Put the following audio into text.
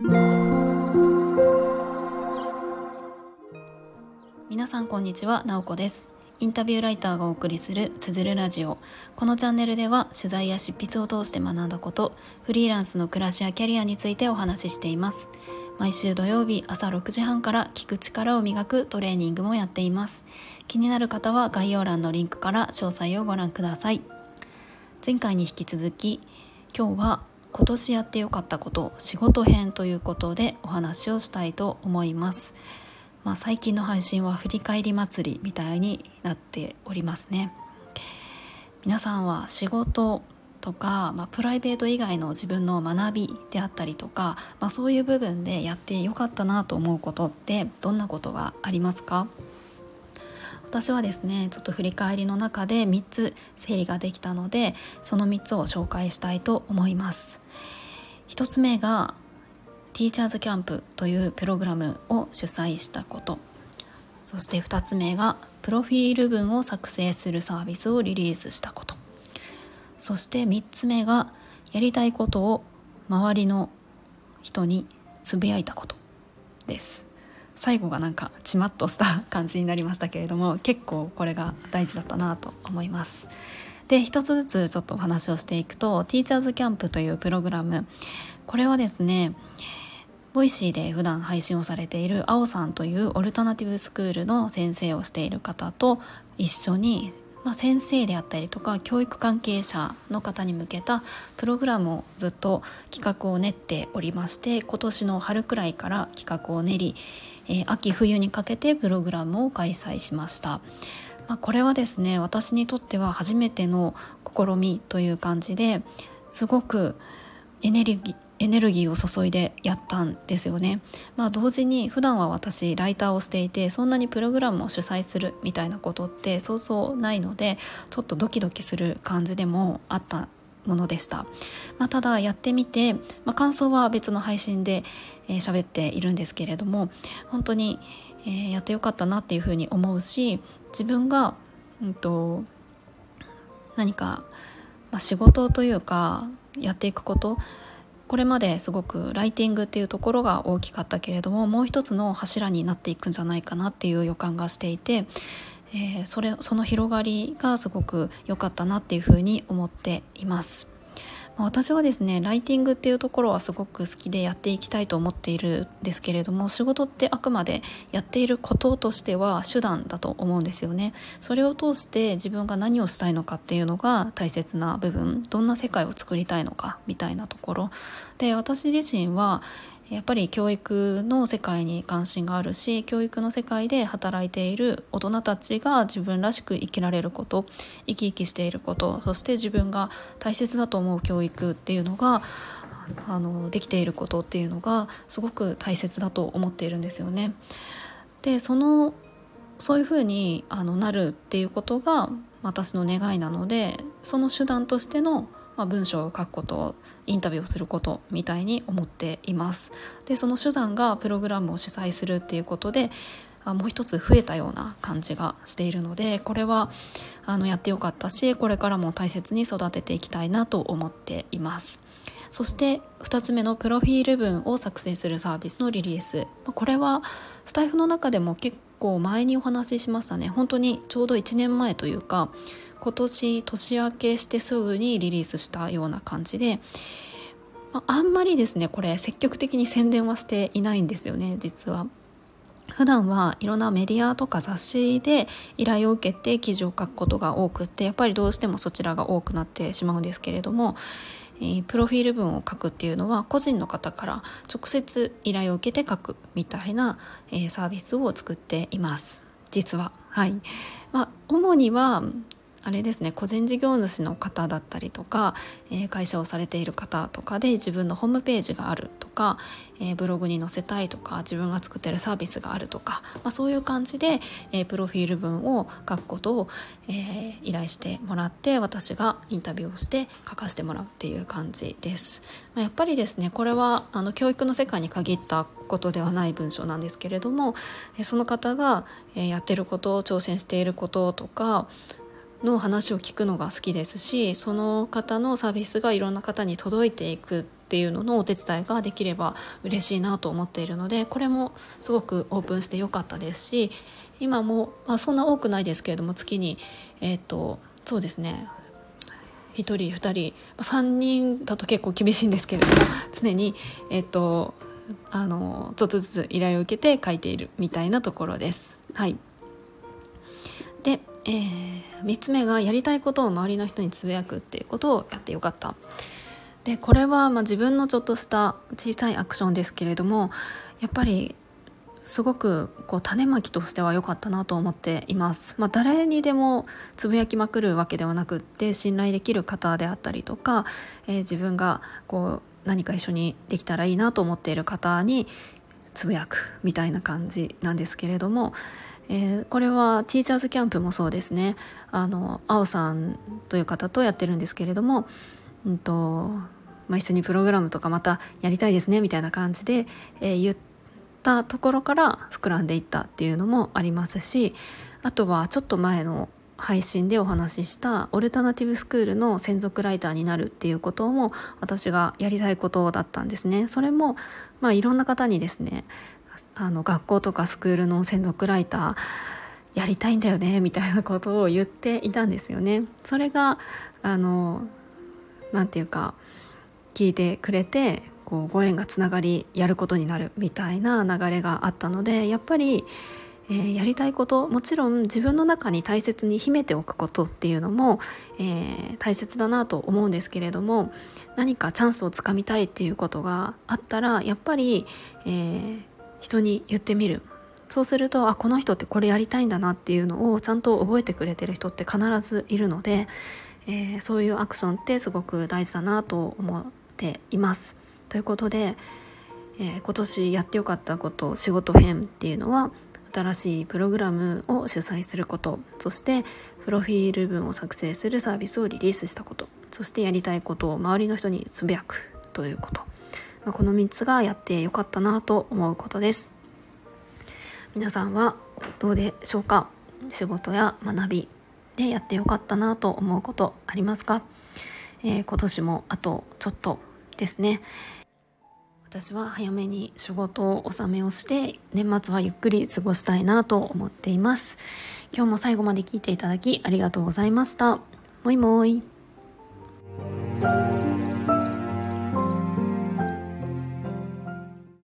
皆さんこんにちは、なおこです。インタビューライターがお送りするつづるラジオ。このチャンネルでは取材や執筆を通して学んだことフリーランスの暮らしやキャリアについてお話ししています。毎週土曜日朝6時半から聞く力を磨くトレーニングもやっています。気になる方は概要欄のリンクから詳細をご覧ください。前回に引き続き今日は今年やってよかったこと仕事編ということでお話をしたいと思います、まあ、最近の配信は振り返り祭りみたいになっておりますね。皆さんは仕事とか、まあ、プライベート以外の自分の学びであったりとか、まあ、そういう部分でやってよかったなと思うことってどんなことがありますか？私はですねちょっと振り返りの中で3つ整理ができたのでその3つを紹介したいと思います。1つ目がティーチャーズキャンプというプログラムを主催したこと。そして2つ目がプロフィール文を作成するサービスをリリースしたこと。そして3つ目がやりたいことを周りの人につぶやいたこと。です。最後がなんかちまっとした感じになりましたけれども結構これが大事だったなと思います。で一つずつちょっとお話をしていくとティーチャーズキャンプというプログラムこれはですねボイシーで普段配信をされているあおさんというオルタナティブスクールの先生をしている方と一緒に、まあ、先生であったりとか教育関係者の方に向けたプログラムをずっと企画を練っておりまして今年の春くらいから企画を練りえー、秋冬にかけてプログラムを開催しました。まあ、これはですね私にとっては初めての試みという感じですごくエネルギーエネルギーを注いでやったんですよね。まあ同時に普段は私ライターをしていてそんなにプログラムを主催するみたいなことってそうそうないのでちょっとドキドキする感じでもあったものでした、まあ、ただやってみて、まあ、感想は別の配信で喋、えー、っているんですけれども本当に、えー、やってよかったなっていうふうに思うし自分が、うんと、何か、まあ、仕事というかやっていくことこれまですごくライティングっていうところが大きかったけれどももう一つの柱になっていくんじゃないかなっていう予感がしていてえー、それその広がりがすごく良かったなっていうふうに思っています。ま私はですねライティングっていうところはすごく好きでやっていきたいと思っているんですけれども仕事ってあくまでやっていることとしては手段だと思うんですよね。それを通して自分が何をしたいのかっていうのが大切な部分。どんな世界を作りたいのかみたいなところ。で私自身はやっぱり教育の世界に関心があるし教育の世界で働いている大人たちが自分らしく生きられること生き生きしていることそして自分が大切だと思う教育っていうのがあのできていることっていうのがすごく大切だと思っているんですよね。でそのそういうふうにあのなるっていうことが私の願いなのでその手段としてのまあ、文章を書くことインタビューをすることみたいに思っています。でその手段がプログラムを主催するっていうことであもう一つ増えたような感じがしているのでこれはあのやってよかったしこれからも大切に育てていきたいなと思っています。そして2つ目のプロフィール文を作成するサービスのリリースこれはスタイフの中でも結構前にお話ししましたね本当にちょうど1年前というか今年年明けしてすぐにリリースしたような感じで、まあ、んまりですねこれ積極的に宣伝はしていないんですよね実は。普段はいろんなメディアとか雑誌で依頼を受けて記事を書くことが多くってやっぱりどうしてもそちらが多くなってしまうんですけれども、えー、プロフィール文を書くっていうのは個人の方から直接依頼を受けて書くみたいな、えー、サービスを作っています実は。はいまあ、主にはあれですね個人事業主の方だったりとか、えー、会社をされている方とかで自分のホームページがあるとか、えー、ブログに載せたいとか自分が作ってるサービスがあるとか、まあ、そういう感じで、えー、プロフィール文を書くことを、え依頼してもらって私がインタビューをして書かせてもらうっていう感じです。まあ、やっぱりですねこれはあの教育の世界に限ったことではない文章なんですけれどもその方がやってること挑戦していることとかの話を聞くのが好きですしその方のサービスがいろんな方に届いていくっていうののお手伝いができれば嬉しいなと思っているのでこれもすごくオープンしてよかったですし今も、まあ、そんな多くないですけれども月に、えーと、そうですね1人2人3人だと結構厳しいんですけれども常に、えーと、あのちょっとずつ依頼を受けて書いているみたいなところです。はいで、えー、3つ目がやりたいことを周りの人につぶやくっていうことをやってよかった。でこれはま自分のちょっとした小さいアクションですけれどもやっぱりすごくこう種まきとしては良かったなと思っています。まあ、誰にでもつぶやきまくるわけではなくって信頼できる方であったりとか、えー、自分がこう何か一緒にできたらいいなと思っている方につぶやくみたいな感じなんですけれども、えー、これはティーチャーズキャンプもそうですね。あの青さんという方とやってるんですけれども、うんとまあ、一緒にプログラムとかまたやりたいですねみたいな感じで、えー、言ったところから膨らんでいったっていうのもありますしあとはちょっと前の配信でお話ししたオルタナティブスクールの専属ライターになるっていうことも私がやりたいことだったんですね。それもまあいろんな方にですねあの学校とかスクールの専属ライターやりたいんだよねみたいなことを言っていたんですよね。それがあの何て言うか聞いてくれてこうご縁がつながりやることになるみたいな流れがあったのでやっぱり、えー、やりたいこともちろん自分の中に大切に秘めておくことっていうのも、えー、大切だなと思うんですけれども何かチャンスをつかみたいっていうことがあったらやっぱり、えー、人に言ってみるそうするとあこの人ってこれやりたいんだなっていうのをちゃんと覚えてくれてる人って必ずいるので、え、そういうアクションってすごく大事だなと思っています。ということで、え、今年やってよかったこと仕事編っていうのは新しいプログラムを主催すること。そしてプロフィール文を作成するサービスをリリースしたこと。そしてやりたいことを周りの人につぶやくということ、まあ、この3つがやってよかったなと思うことです。皆さんはどうでしょうか？仕事や学びでやってよかったなと思うことありますか、えー、今年もあとちょっとですね。私は早めに仕事を納めをして年末はゆっくり過ごしたいなと思っています。今日も最後まで聞いていただきありがとうございました。もいもい。